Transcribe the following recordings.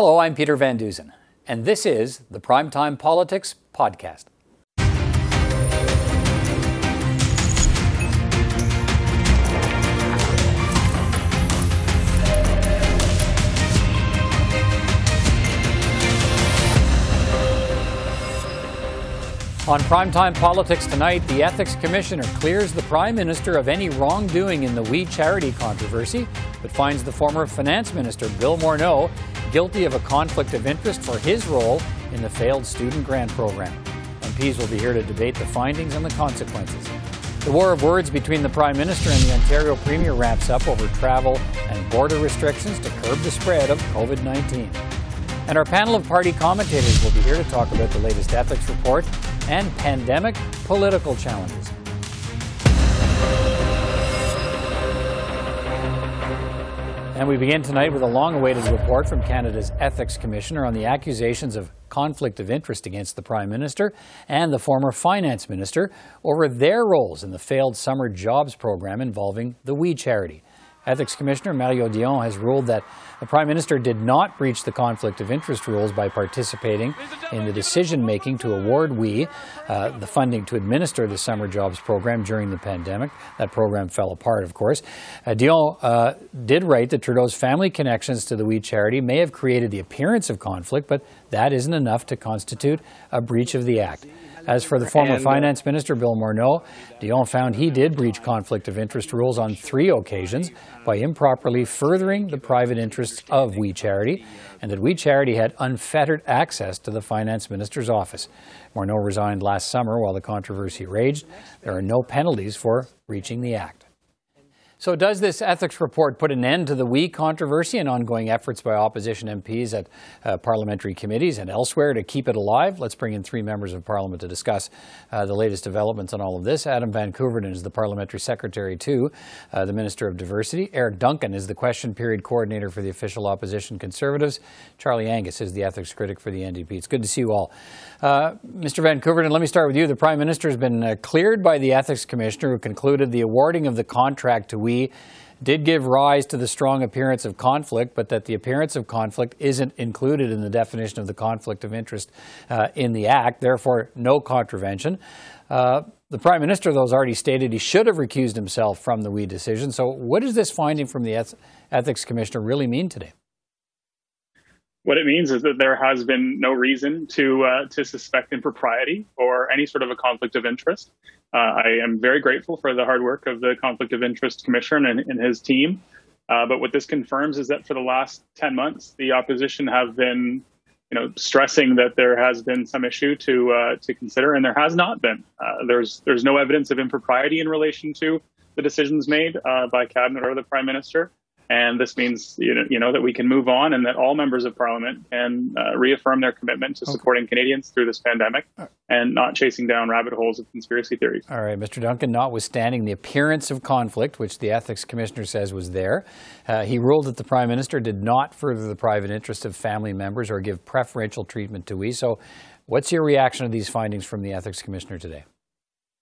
Hello, I'm Peter Van Dusen, and this is the Primetime Politics Podcast. On Primetime Politics tonight, the Ethics Commissioner clears the Prime Minister of any wrongdoing in the We Charity controversy, but finds the former Finance Minister, Bill Morneau, guilty of a conflict of interest for his role in the failed student grant program. MPs will be here to debate the findings and the consequences. The war of words between the Prime Minister and the Ontario Premier wraps up over travel and border restrictions to curb the spread of COVID 19. And our panel of party commentators will be here to talk about the latest ethics report and pandemic political challenges. And we begin tonight with a long awaited report from Canada's Ethics Commissioner on the accusations of conflict of interest against the Prime Minister and the former Finance Minister over their roles in the failed summer jobs program involving the We charity. Ethics Commissioner Mario Dion has ruled that the Prime Minister did not breach the conflict of interest rules by participating in the decision making to award We uh, the funding to administer the summer jobs program during the pandemic. That program fell apart, of course. Uh, Dion uh, did write that Trudeau's family connections to the We charity may have created the appearance of conflict, but that isn't enough to constitute a breach of the Act. As for the former and, uh, finance minister, Bill Morneau, Dion found he did breach conflict of interest rules on three occasions by improperly furthering the private interests of We Charity, and that We Charity had unfettered access to the finance minister's office. Morneau resigned last summer while the controversy raged. There are no penalties for breaching the act. So, does this ethics report put an end to the We controversy and ongoing efforts by opposition MPs at uh, parliamentary committees and elsewhere to keep it alive? Let's bring in three members of parliament to discuss uh, the latest developments on all of this. Adam Van is the parliamentary secretary to uh, the Minister of Diversity. Eric Duncan is the question period coordinator for the official opposition Conservatives. Charlie Angus is the ethics critic for the NDP. It's good to see you all. Uh, Mr. Van let me start with you. The Prime Minister has been uh, cleared by the ethics commissioner who concluded the awarding of the contract to we did give rise to the strong appearance of conflict, but that the appearance of conflict isn't included in the definition of the conflict of interest uh, in the Act, therefore, no contravention. Uh, the Prime Minister, though, has already stated he should have recused himself from the We decision. So, what does this finding from the Ethics Commissioner really mean today? What it means is that there has been no reason to uh, to suspect impropriety or any sort of a conflict of interest. Uh, I am very grateful for the hard work of the Conflict of Interest Commissioner and, and his team. Uh, but what this confirms is that for the last 10 months, the opposition have been, you know, stressing that there has been some issue to uh, to consider, and there has not been. Uh, there's there's no evidence of impropriety in relation to the decisions made uh, by cabinet or the prime minister. And this means you know, you know that we can move on and that all members of parliament can uh, reaffirm their commitment to okay. supporting Canadians through this pandemic and not chasing down rabbit holes of conspiracy theories. All right, Mr. Duncan, notwithstanding the appearance of conflict, which the ethics commissioner says was there, uh, he ruled that the prime minister did not further the private interest of family members or give preferential treatment to we. So, what's your reaction to these findings from the ethics commissioner today?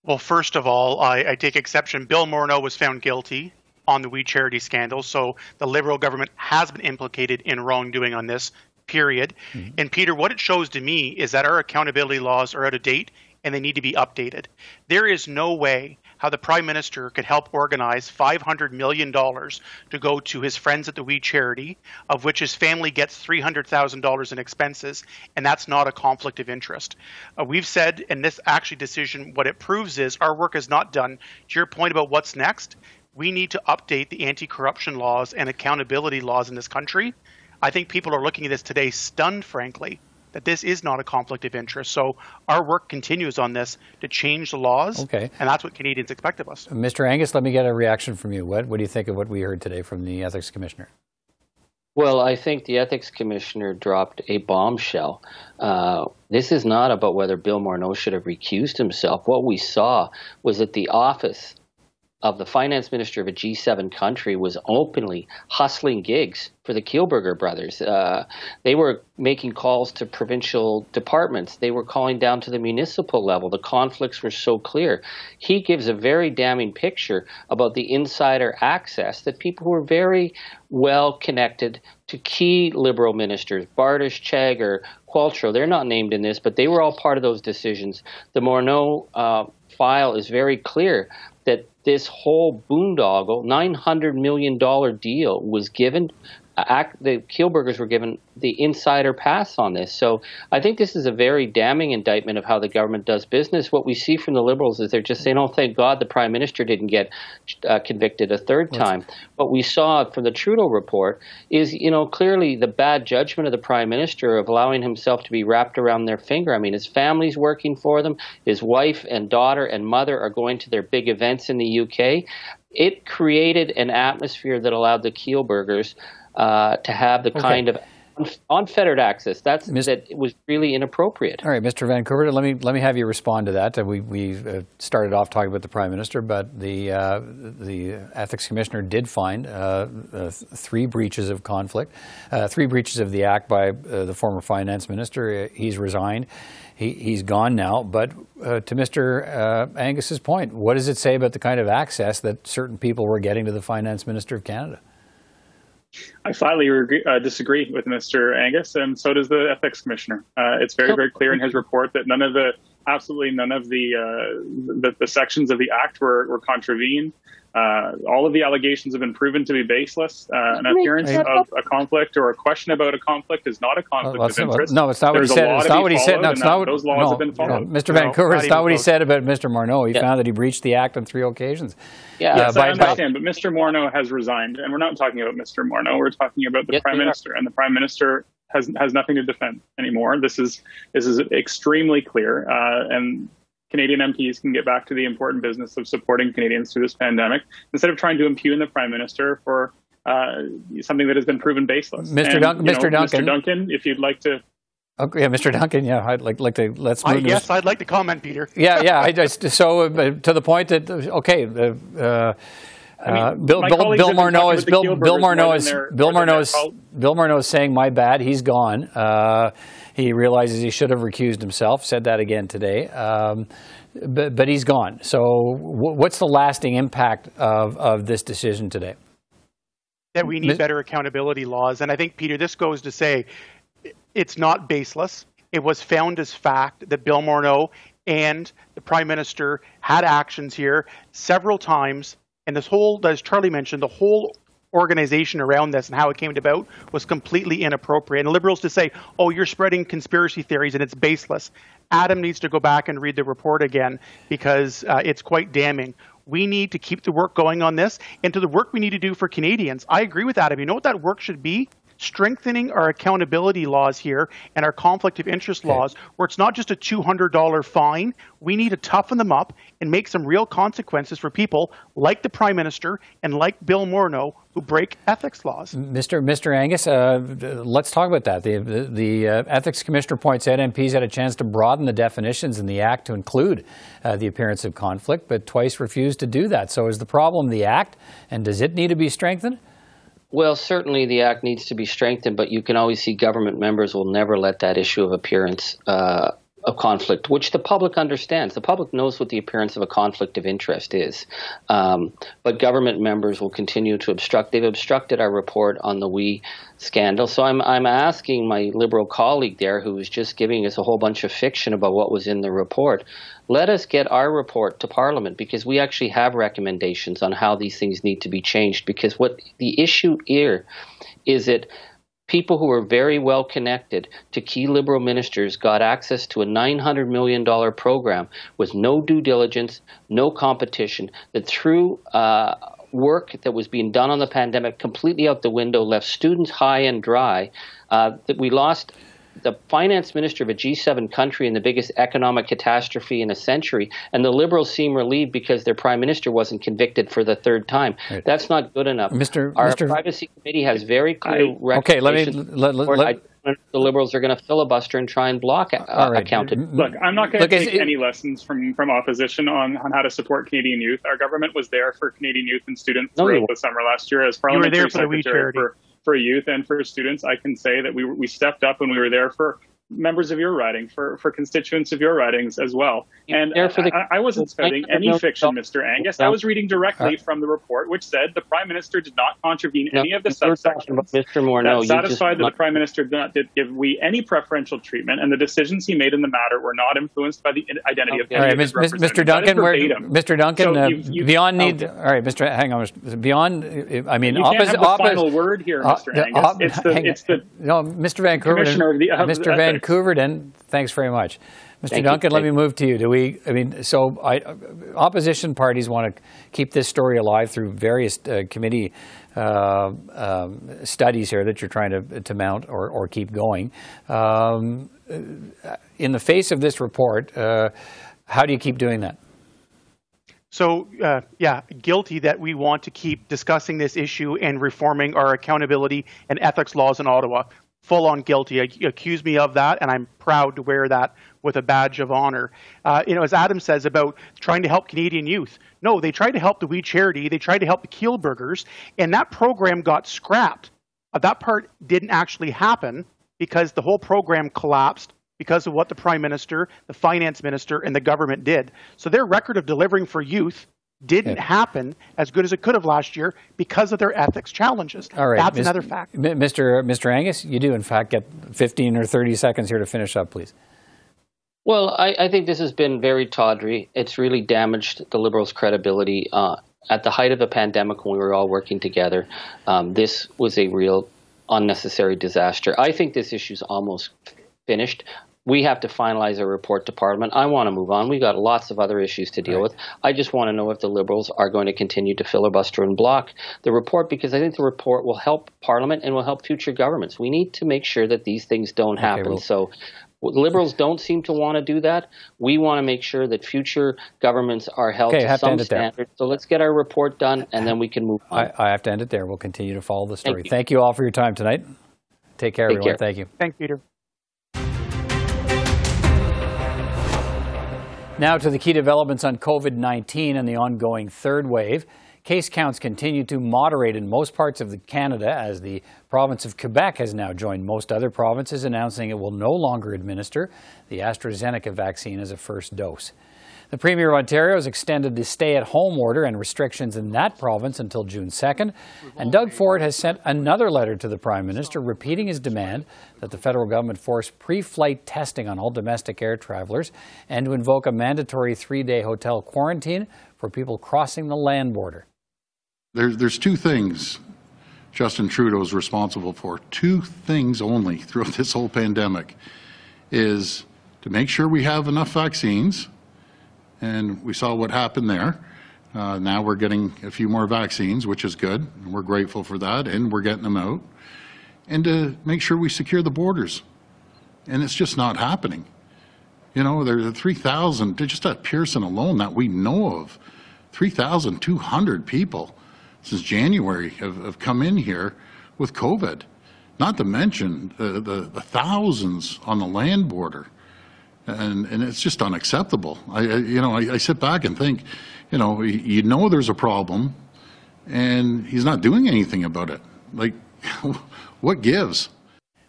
Well, first of all, I, I, take exception. Bill Morneau was found guilty on the We Charity scandal. So the Liberal government has been implicated in wrongdoing on this, period. Mm-hmm. And Peter, what it shows to me is that our accountability laws are out of date and they need to be updated. There is no way how the Prime Minister could help organize $500 million to go to his friends at the We Charity, of which his family gets $300,000 in expenses, and that's not a conflict of interest. Uh, we've said in this actually decision, what it proves is our work is not done. To your point about what's next, we need to update the anti corruption laws and accountability laws in this country. I think people are looking at this today stunned, frankly, that this is not a conflict of interest. So our work continues on this to change the laws. Okay. And that's what Canadians expect of us. Mr. Angus, let me get a reaction from you. What, what do you think of what we heard today from the Ethics Commissioner? Well, I think the ethics commissioner dropped a bombshell. Uh, this is not about whether Bill Morneau should have recused himself. What we saw was that the office of the finance minister of a G7 country was openly hustling gigs for the Kielburger brothers. Uh, they were making calls to provincial departments. They were calling down to the municipal level. The conflicts were so clear. He gives a very damning picture about the insider access that people were very well connected to key Liberal ministers, Bardish, Chagger, Qualtrough. They're not named in this, but they were all part of those decisions. The Morneau uh, file is very clear that this whole boondoggle, $900 million deal, was given act, the Kielburgers were given the insider pass on this. So I think this is a very damning indictment of how the government does business. What we see from the Liberals is they're just saying, oh, thank God the Prime Minister didn't get uh, convicted a third time. What we saw from the Trudeau report is, you know, clearly the bad judgment of the Prime Minister of allowing himself to be wrapped around their finger. I mean, his family's working for them. His wife and daughter and mother are going to their big events in the UK. It created an atmosphere that allowed the Kielburgers uh, to have the okay. kind of unfettered access. That's Ms. that was really inappropriate. All right, Mr. van Koeverden, let me let me have you respond to that. We we uh, started off talking about the prime minister, but the uh, the ethics commissioner did find uh, uh three breaches of conflict, uh, three breaches of the act by the former finance minister. He's resigned. He, he's gone now. But to Mr. Angus's point, what does it say about the kind of access that certain people were getting to the finance minister of Canada? I flatly uh, disagree with Mr. Angus, and so does the ethics commissioner. Uh, it's very, very clear in his report that none of the, absolutely none of the uh, the, the, sections of the act were, were contravened. Uh, all of the allegations have been proven to be baseless. Uh, an appearance of a conflict or a question about a conflict is not a conflict well, of interest. No, it's not what There's he said. It's not what he said. No, it's not what, those laws no, have been followed. No, Mr. van Koeverden, it's not what he said about Mr. Morneau. He yeah. found that he breached the act on three occasions. Yeah, yes, uh, by, I understand, by, but Mr. Morneau has resigned, and we're not talking about Mr. Morneau. We're talking about the yes, Prime Minister, and the Prime Minister has has nothing to defend anymore. This is this is extremely clear, uh, and Canadian MPs can get back to the important business of supporting Canadians through this pandemic instead of trying to impugn the Prime Minister for uh, something that has been proven baseless. Mr. And, Dun- Mr. Know, Duncan. Mr. Duncan, if you'd like to. Okay, yeah, Mr. Duncan. Yeah, I'd like like to let's. Move I, yes, I'd like to comment, Peter. Yeah, yeah. I just so uh, to the point that okay. Uh, I mean, uh, Bill, Bill, Bill Morneau is Bill, Bill Morneau is Bill Morneau is Bill Morneau is saying my bad. He's gone. Uh, he realizes he should have recused himself. Said that again today. Um, but, but he's gone. So, what's the lasting impact of, of this decision today? That we need better accountability laws. And I think, Peter, this goes to say it's not baseless. It was found as fact that Bill Morneau and the Prime Minister had actions here several times. And this whole, as Charlie mentioned, the whole organization around this and how it came about was completely inappropriate. And liberals to say, oh, you're spreading conspiracy theories and it's baseless. Adam needs to go back and read the report again because uh, it's quite damning. We need to keep the work going on this and to the work we need to do for Canadians. I agree with Adam. You know what that work should be? Strengthening our accountability laws here and our conflict of interest okay. laws, where it's not just a $200 fine. We need to toughen them up and make some real consequences for people like the Prime Minister and like Bill Morneau who break ethics laws. Mr. Mr. Angus, uh, let's talk about that. The, the, the uh, Ethics Commissioner points out MPs had a chance to broaden the definitions in the Act to include uh, the appearance of conflict, but twice refused to do that. So is the problem the Act, and does it need to be strengthened? Well, certainly the act needs to be strengthened, but you can always see government members will never let that issue of appearance uh, of conflict, which the public understands. The public knows what the appearance of a conflict of interest is. Um, but government members will continue to obstruct. They've obstructed our report on the WE scandal. So I'm, I'm asking my liberal colleague there, who was just giving us a whole bunch of fiction about what was in the report, let us get our report to Parliament because we actually have recommendations on how these things need to be changed. Because what the issue here is that people who were very well connected to key liberal ministers got access to a $900 million program with no due diligence, no competition, that through uh, work that was being done on the pandemic completely out the window left students high and dry, uh, that we lost the finance minister of a G7 country in the biggest economic catastrophe in a century, and the Liberals seem relieved because their prime minister wasn't convicted for the third time. Right. That's not good enough. Mr. Our Mr. privacy committee has very clear I, Okay, let me. Let, let, let, the Liberals are going to filibuster and try and block uh, right. accountability. Look, I'm not going to take it, any lessons from, from opposition on, on how to support Canadian youth. Our government was there for Canadian youth and students no, throughout the summer last year as parliamentary you were there for secretary for, for youth and for students. I can say that we we stepped up and we were there for members of your riding, for, for constituents of your ridings as well. And the, I, I, wasn't spouting any fiction, Mr. Angus. I was reading directly from the report, which said the Prime Minister did not contravene no, any of the subsections Mr. Morneau, that satisfied that not... the Prime Minister did not did give we any preferential treatment, and the decisions he made in the matter were not influenced by the identity okay. of any of his Mr. Duncan, where, Mr. Duncan, so uh, you've, you've, beyond need. Okay. All right, Mr. Hang on, beyond. I mean, you opposite. Can't have the final word here, Mr. Uh, Angus. it's the, it's the no, Mr. van Koeverden. Mr. van Koeverden, thanks very much. Mr. Thank Duncan, you. let me move to you. Do we, I mean, so I, opposition parties want to keep this story alive through various uh, committee uh, um, studies here that you're trying to, to mount or, or keep going. Um, in the face of this report, uh, how do you keep doing that? So, uh, yeah, guilty that we want to keep discussing this issue and reforming our accountability and ethics laws in Ottawa full on guilty. Accuse me of that, and I'm proud to wear that with a badge of honor. Uh, you know, as Adam says about trying to help Canadian youth. No, they tried to help the We Charity. They tried to help the Kielburgers, and that program got scrapped. Uh, that part didn't actually happen because the whole program collapsed because of what the Prime Minister, the Finance Minister, and the government did. So their record of delivering for youth didn't yeah. happen as good as it could have last year because of their ethics challenges. All right, that's Ms. another fact. Mr. Mr. Angus, you do in fact get 15 or 30 seconds here to finish up, please. Well, I, I think this has been very tawdry. It's really damaged the Liberals' credibility. Uh, at the height of the pandemic, when we were all working together, um, this was a real unnecessary disaster. I think this issue is almost finished we have to finalize a report to Parliament. I want to move on. We've got lots of other issues to deal right. with. I just want to know if the Liberals are going to continue to filibuster and block the report because I think the report will help Parliament and will help future governments. We need to make sure that these things don't okay, happen. Well, so Liberals don't seem to want to do that. We want to make sure that future governments are held okay, to some to standards. So let's get our report done, and then we can move on. I, I, have to end it there. We'll continue to follow the story. Thank you, Thank you all for your time tonight. Take care, Take everyone. Care. Thank you. Thanks, Peter. Now to the key developments on COVID 19 and the ongoing third wave. Case counts continue to moderate in most parts of Canada as the province of Quebec has now joined most other provinces announcing it will no longer administer the AstraZeneca vaccine as a first dose. The Premier of Ontario has extended the stay-at-home order and restrictions in that province until June 2nd. And Doug Ford has sent another letter to the Prime Minister repeating his demand that the federal government force pre-flight testing on all domestic air travelers and to invoke a mandatory three-day hotel quarantine for people crossing the land border. There's, there's two things Justin Trudeau is responsible for. Two things only throughout this whole pandemic is to make sure we have enough vaccines and we saw what happened there. Uh, now we're getting a few more vaccines, which is good. We're grateful for that, and we're getting them out. And to make sure we secure the borders. And it's just not happening. You know, there's 3,000, just at Pearson alone that we know of, 3,200 people since January have, have, come in here with COVID. Not to mention the, the, the thousands on the land border and and it's just unacceptable. I, I you know I, I, sit back and think, you know, you know there's a problem, and he's not doing anything about it. Like, what gives?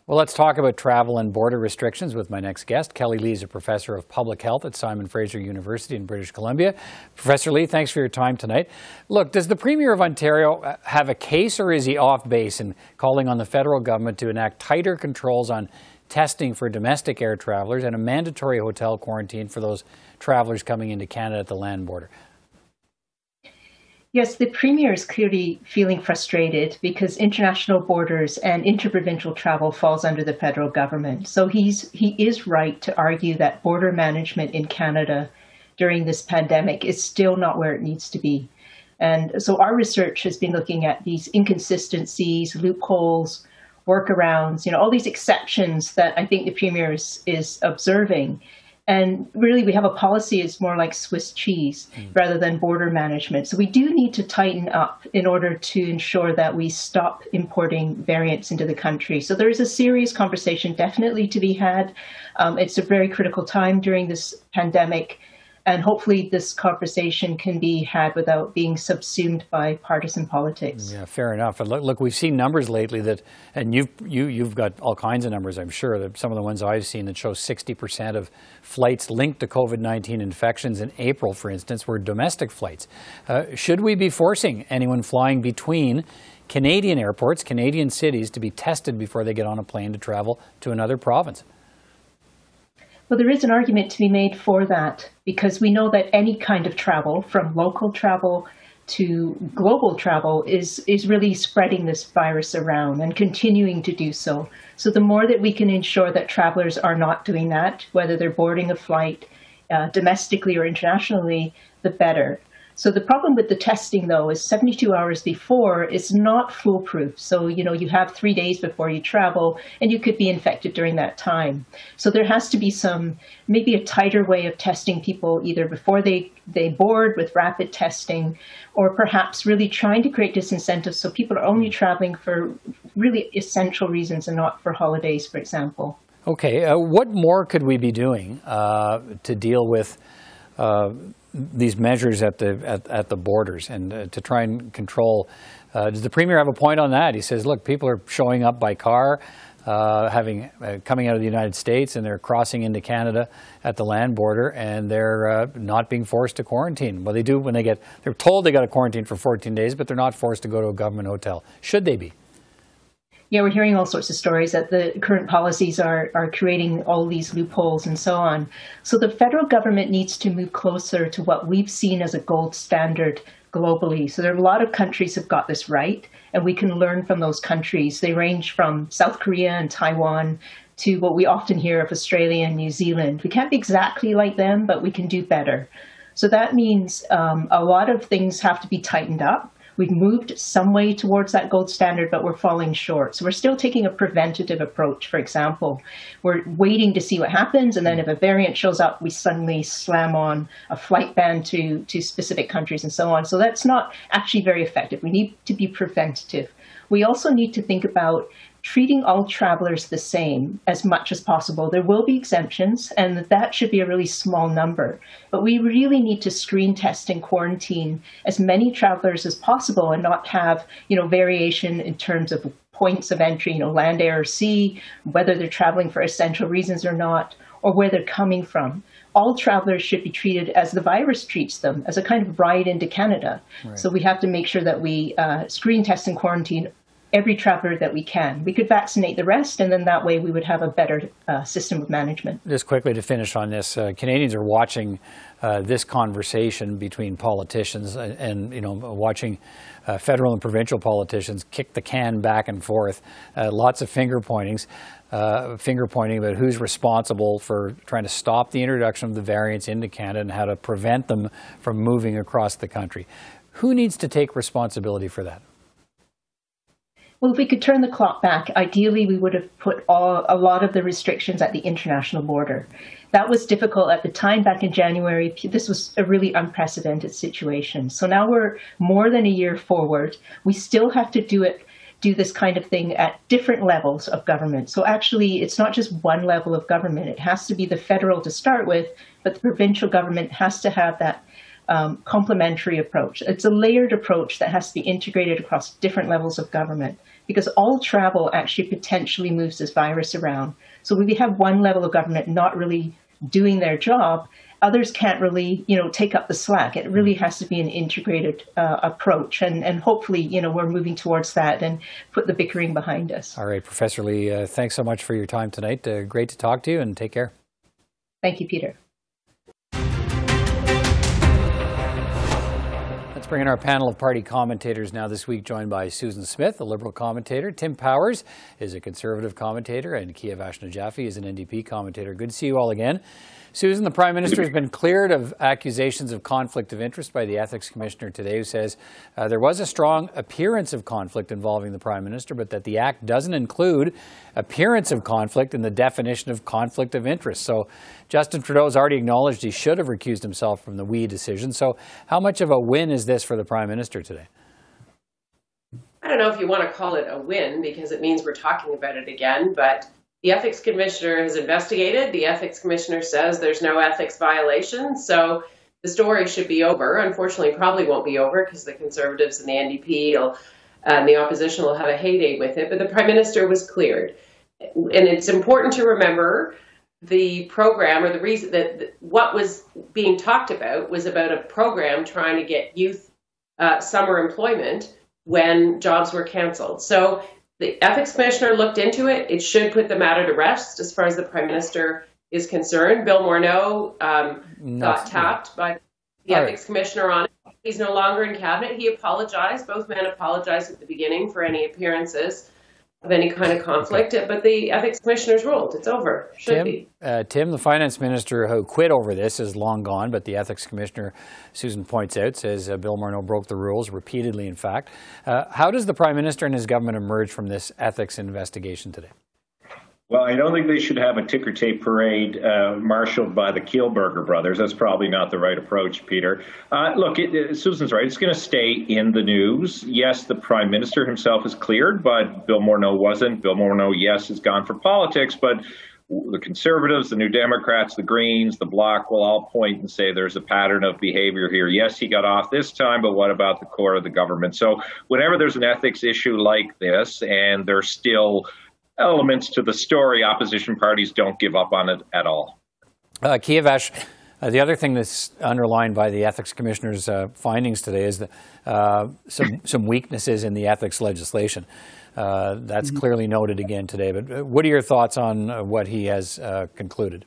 Well, let's talk about travel and border restrictions with my next guest. Kelly Lee is a professor of public health at Simon Fraser University in British Columbia. Professor Lee, thanks for your time tonight. Look, does the Premier of Ontario uh, have a case or is he off base in calling on the federal government to enact tighter controls on testing for domestic air travelers, and a mandatory hotel quarantine for those travelers coming into Canada at the land border. Yes, the Premier is clearly feeling frustrated because international borders and interprovincial travel falls under the federal government. So he's he is right to argue that border management in Canada during this pandemic is still not where it needs to be. And so our research has been looking at these inconsistencies, loopholes, workarounds, you know, all these exceptions that I think the premier is, is observing. And really, we have a policy is more like Swiss cheese mm. rather than border management. So we do need to tighten up in order to ensure that we stop importing variants into the country. So there is a serious conversation definitely to be had. Um, it's a very critical time during this pandemic. And hopefully this conversation can be had without being subsumed by partisan politics. Yeah, fair enough. Look, look, we've seen numbers lately that, and you've you you've got all kinds of numbers. I'm sure that some of the ones I've seen that show 60% of flights linked to COVID-19 infections in April, for instance, were domestic flights. Uh, should we be forcing anyone flying between Canadian airports, Canadian cities, to be tested before they get on a plane to travel to another province? Well, there is an argument to be made for that because we know that any kind of travel, from local travel to global travel, is, is really spreading this virus around and continuing to do so. So, the more that we can ensure that travelers are not doing that, whether they're boarding a flight uh, domestically or internationally, the better. So the problem with the testing though is 72 hours before is not foolproof. So, you know, you have three days before you travel and you could be infected during that time. So there has to be some, maybe a tighter way of testing people either before they, they board with rapid testing or perhaps really trying to create disincentives so people are only traveling for really essential reasons and not for holidays, for example. Okay, uh, what more could we be doing uh, to deal with uh, these measures at the at, at the borders and uh, to try and control. Uh, does the premier have a point on that? He says, look, people are showing up by car, uh, having uh, coming out of the United States, and they're crossing into Canada at the land border, and they're uh, not being forced to quarantine. Well, they do when they get they're told they got to quarantine for 14 days, but they're not forced to go to a government hotel. Should they be? Yeah, we're hearing all sorts of stories that the current policies are, are creating all these loopholes and so on. So the federal government needs to move closer to what we've seen as a gold standard globally. So there are a lot of countries have got this right, and we can learn from those countries. They range from South Korea and Taiwan to what we often hear of Australia and New Zealand. We can't be exactly like them, but we can do better. So that means um, a lot of things have to be tightened up. We've moved some way towards that gold standard, but we're falling short. So we're still taking a preventative approach. For example, we're waiting to see what happens, and then if a variant shows up, we suddenly slam on a flight ban to, to specific countries and so on. So that's not actually very effective. We need to be preventative. We also need to think about treating all travelers the same as much as possible. There will be exemptions, and that should be a really small number. But we really need to screen test and quarantine as many travelers as possible and not have, you know, variation in terms of points of entry, you know, land, air, or sea, whether they're traveling for essential reasons or not, or where they're coming from all travelers should be treated as the virus treats them, as a kind of ride into Canada. Right. So we have to make sure that we uh, screen, test, and quarantine every traveler that we can. We could vaccinate the rest, and then that way we would have a better uh, system of management. Just quickly to finish on this, uh, Canadians are watching uh, this conversation between politicians and, and you know watching uh, federal and provincial politicians kick the can back and forth. Uh, lots of finger pointings. Uh, finger pointing about who's responsible for trying to stop the introduction of the variants into Canada and how to prevent them from moving across the country. Who needs to take responsibility for that? Well, if we could turn the clock back, ideally we would have put all, a lot of the restrictions at the international border. That was difficult at the time back in January. This was a really unprecedented situation. So now we're more than a year forward. We still have to do it do this kind of thing at different levels of government. So actually, it's not just one level of government. It has to be the federal to start with, but the provincial government has to have that um, complementary approach. It's a layered approach that has to be integrated across different levels of government because all travel actually potentially moves this virus around. So when we have one level of government not really doing their job, others can't really, you know, take up the slack. It really has to be an integrated uh, approach, and and hopefully, you know, we're moving towards that and put the bickering behind us. All right, Professor Lee, uh, thanks so much for your time tonight. Uh, great to talk to you, and take care. Thank you, Peter. Let's bring in our panel of party commentators now this week, joined by Susan Smith, a Liberal commentator. Tim Powers is a Conservative commentator, and Kiavash Najafi is an NDP commentator. Good to see you all again. Susan, the Prime Minister has been cleared of accusations of conflict of interest by the Ethics Commissioner today, who says uh, there was a strong appearance of conflict involving the Prime Minister, but that the Act doesn't include appearance of conflict in the definition of conflict of interest. So Justin Trudeau has already acknowledged he should have recused himself from the WE decision. So how much of a win is this for the Prime Minister today? I don't know if you want to call it a win because it means we're talking about it again, but the ethics commissioner has investigated. The ethics commissioner says there's no ethics violation. So the story should be over. Unfortunately, probably won't be over because the Conservatives and the NDP will, and the opposition will have a heyday with it. But the Prime Minister was cleared. And it's important to remember the program or the reason that what was being talked about was about a program trying to get youth uh, summer employment when jobs were canceled. So the ethics commissioner looked into it. It should put the matter to rest as far as the prime minister is concerned. Bill Morneau um, got tapped by the All ethics right. commissioner on it. He's no longer in cabinet. He apologized. Both men apologized at the beginning for any appearances of any kind of conflict. Okay. But the ethics commissioner's ruled. It's over. Should Tim, be. Uh, Tim, the finance minister who quit over this is long gone, but the ethics commissioner, Susan points out, says uh, Bill Morneau broke the rules repeatedly, in fact. Uh, how does the prime minister and his government emerge from this ethics investigation today? Well, I don't think they should have a ticker tape parade uh, marshaled by the Kielburger brothers. That's probably not the right approach, Peter. Uh, look, it, it, Susan's right. It's going to stay in the news. Yes, the prime minister himself is cleared, but Bill Morneau wasn't. Bill Morneau, yes, is gone for politics, but the conservatives, the new Democrats, the Greens, the Bloc will all point and say there's a pattern of behavior here. Yes, he got off this time, but what about the core of the government? So, whenever there's an ethics issue like this, and there's still elements to the story, opposition parties don't give up on it at all. Uh, Kiavash, uh, the other thing that's underlined by the ethics commissioner's uh, findings today is that, uh, some some weaknesses in the ethics legislation. Uh, that's mm-hmm. clearly noted again today. But uh, what are your thoughts on what he has concluded?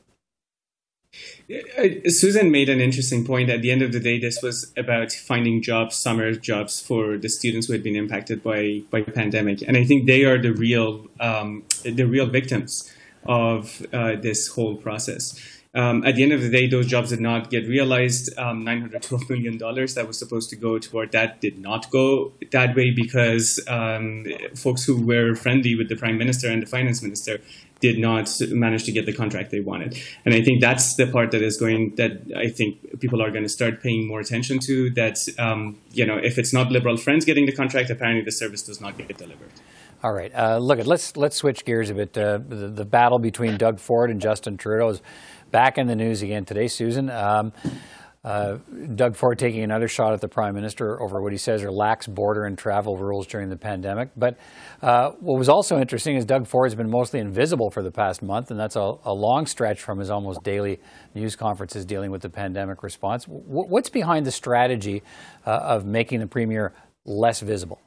Susan made an interesting point. At the end of the day, this was about finding jobs, summer jobs for the students who had been impacted by by the pandemic, and I think they are the real um, the real victims of uh, this whole process. Um, at the end of the day, those jobs did not get realized. Um, $912 million that was supposed to go toward that did not go that way because um, folks who were friendly with the prime minister and the finance minister did not manage to get the contract they wanted. And I think that's the part that is going that I think people are going to start paying more attention to. That um, you know, if it's not Liberal friends getting the contract, apparently the service does not get delivered. All right, uh, look, let's let's switch gears a bit. Uh, the, the, battle between Doug Ford and Justin Trudeau is back in the news again today. Susan. Um, uh, Doug Ford taking another shot at the Prime Minister over what he says are lax border and travel rules during the pandemic. But uh, what was also interesting is Doug Ford has been mostly invisible for the past month, and that's a, a long stretch from his almost daily news conferences dealing with the pandemic response. W- what's behind the strategy uh, of making the Premier less visible?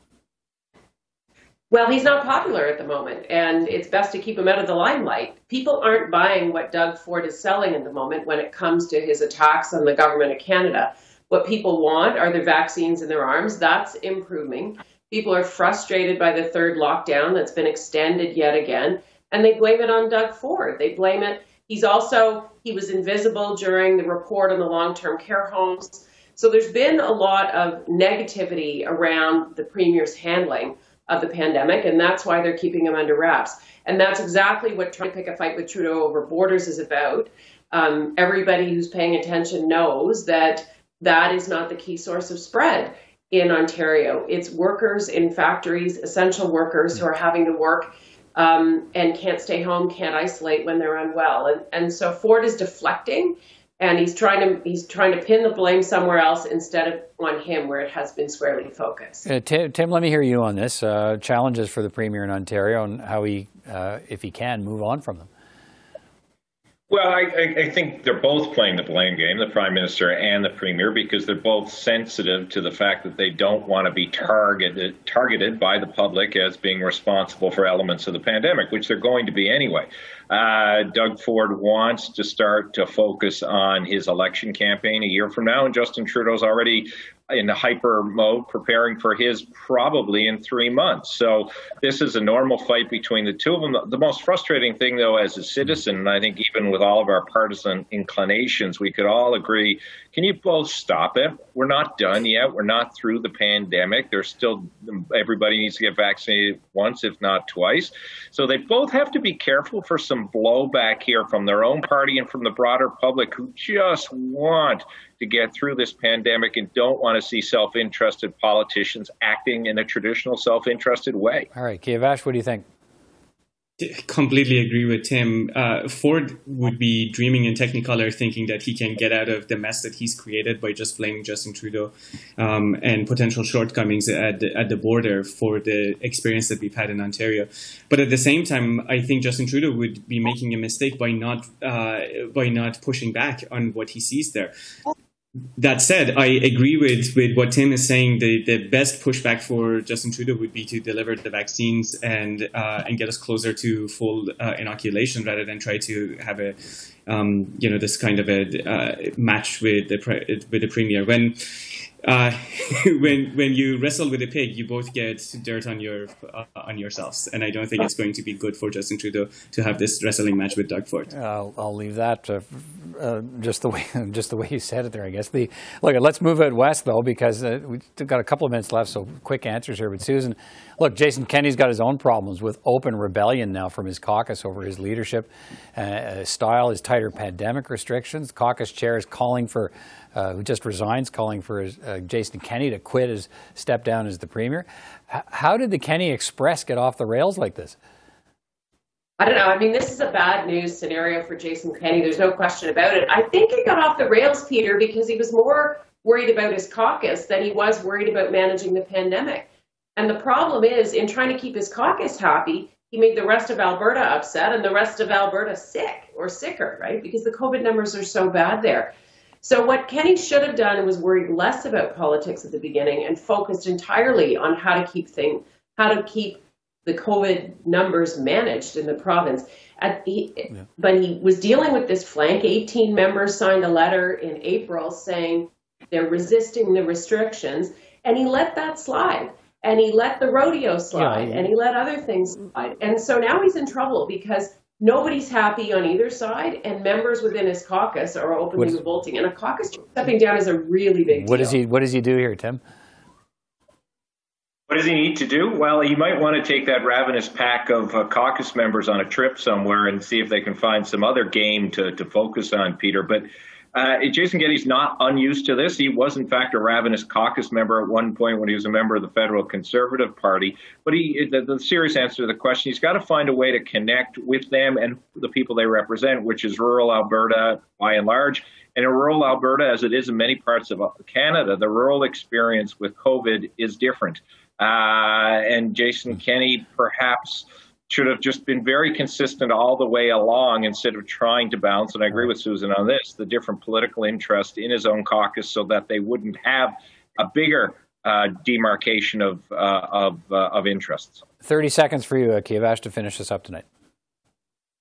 Well, he's not popular at the moment, and it's best to keep him out of the limelight. People aren't buying what Doug Ford is selling at the moment when it comes to his attacks on the government of Canada. What people want are the vaccines in their arms. That's improving. People are frustrated by the third lockdown that's been extended yet again, and they blame it on Doug Ford. They blame it. He's also, he was invisible during the report on the long term care homes. So there's been a lot of negativity around the Premier's handling of the pandemic, and that's why they're keeping him under wraps. And that's exactly what trying to pick a fight with Trudeau over borders is about. Um, everybody who's paying attention knows that that is not the key source of spread in Ontario. It's workers in factories, essential workers who are having to work um, and can't stay home, can't isolate when they're unwell. And, and so Ford is deflecting and he's trying to he's trying to pin the blame somewhere else instead of on him where it has been squarely focused. Uh, Tim, Tim, let me hear you on this. Uh, challenges for the premier in Ontario and how he, uh, if he can, move on from them. Well, I, I, think they're both playing the blame game, the prime minister and the premier, because they're both sensitive to the fact that they don't want to be targeted targeted by the public as being responsible for elements of the pandemic, which they're going to be anyway. Uh, Doug Ford wants to start to focus on his election campaign a year from now, and Justin Trudeau's already in hyper mode, preparing for his probably in three months. So this is a normal fight between the two of them. The most frustrating thing, though, as a citizen, and I think even with all of our partisan inclinations, we could all agree can you both stop it? We're not done yet. We're not through the pandemic. There's still everybody needs to get vaccinated once, if not twice. So they both have to be careful for some blowback here from their own party and from the broader public who just want to get through this pandemic and don't want to see self-interested politicians acting in a traditional self-interested way. All right, Kiavash, what do you think? completely agree with Tim. Uh, Ford would be dreaming in Technicolor, thinking that he can get out of the mess that he's created by just blaming Justin Trudeau um, and potential shortcomings at the, at the border for the experience that we've had in Ontario. But at the same time, I think Justin Trudeau would be making a mistake by not uh, by not pushing back on what he sees there that said, I agree with, with what Tim is saying. The, the best pushback for Justin Trudeau would be to deliver the vaccines and uh, and get us closer to full uh, inoculation rather than try to have a um, you know this kind of a uh, match with the pre- with the premier. When uh, when when you wrestle with a pig, you both get dirt on your uh, on yourselves, and I don't think it's going to be good for Justin Trudeau to have this wrestling match with Doug Ford. I'll, I'll leave that uh, uh, just the way just the way you said it there. I guess the look. Let's move it west though, because uh, we've got a couple of minutes left. So quick answers here. But Susan, look, Jason Kenney's got his own problems with open rebellion now from his caucus over his leadership uh, style, his tighter pandemic restrictions. Caucus chair is calling for uh, who just resigns, calling for his, uh, Jason Kenney to quit his step down as the premier. H- how did the Kenney Express get off the rails like this? I don't know. I mean, this is a bad news scenario for Jason Kenney. There's no question about it. I think it got off the rails, Peter, because he was more worried about his caucus than he was worried about managing the pandemic. And the problem is, in trying to keep his caucus happy, he made the rest of Alberta upset and the rest of Alberta sick or sicker, right? Because the COVID numbers are so bad there. So what Kenney should have done was worried less about politics at the beginning and focused entirely on how to keep things, how to keep the COVID numbers managed in the province. He, yeah. But he was dealing with this flank. 18 members signed a letter in April saying they're resisting the restrictions, and he let that slide. And he let the rodeo slide, yeah, and he let other things slide. And so now he's in trouble because nobody's happy on either side, and members within his caucus are openly revolting. And a caucus stepping down is a really big what deal. Does he, what does he do here, Tim? What does he need to do? Well, he might want to take that ravenous pack of uh, caucus members on a trip somewhere and see if they can find some other game to, to focus on, Peter. But uh, Jason Kenney's not unused to this. He was, in fact, a ravenous caucus member at one point when he was a member of the federal Conservative Party. But he, the, the serious answer to the question, he's got to find a way to connect with them and the people they represent, which is rural Alberta by and large. And in rural Alberta, as it is in many parts of Canada, the rural experience with COVID is different. Uh, and Jason Kenney perhaps should have just been very consistent all the way along instead of trying to bounce. And I agree with Susan on this the different political interest in his own caucus so that they wouldn't have a bigger uh, demarcation of, uh, of, uh, of interests. 30 seconds for you, uh, Kiavash, to finish this up tonight.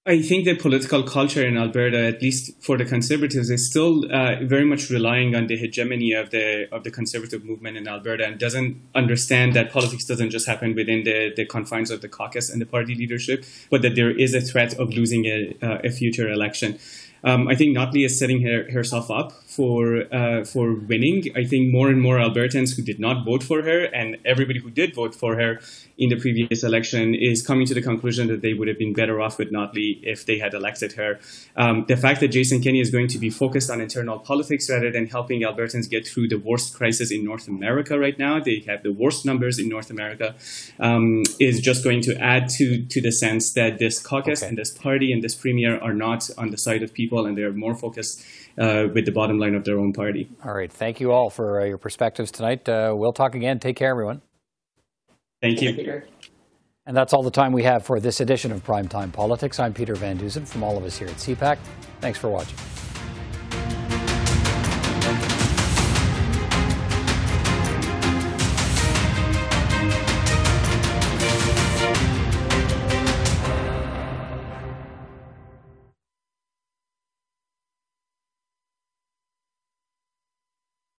I think the political culture in Alberta, at least for the Conservatives, is still uh, very much relying on the hegemony of the of the Conservative movement in Alberta, and doesn't understand that politics doesn't just happen within the, the confines of the caucus and the party leadership, but that there is a threat of losing a, uh, a future election. Um, I think Notley is setting her, herself up for uh, for winning. I think more and more Albertans who did not vote for her, and everybody who did vote for her in the previous election, is coming to the conclusion that they would have been better off with Notley if they had elected her. Um, the fact that Jason Kenney is going to be focused on internal politics rather than helping Albertans get through the worst crisis in North America right now, they have the worst numbers in North America, um, is just going to add to to the sense that this caucus okay. and this party and this premier are not on the side of people people and they're more focused uh, with the bottom line of their own party. All right. Thank you all for uh, your perspectives tonight. Uh, we'll talk again. Take care, everyone. Thank you. And that's all the time we have for this edition of Primetime Politics. I'm Peter Van Dusen from all of us here at CPAC. Thanks for watching.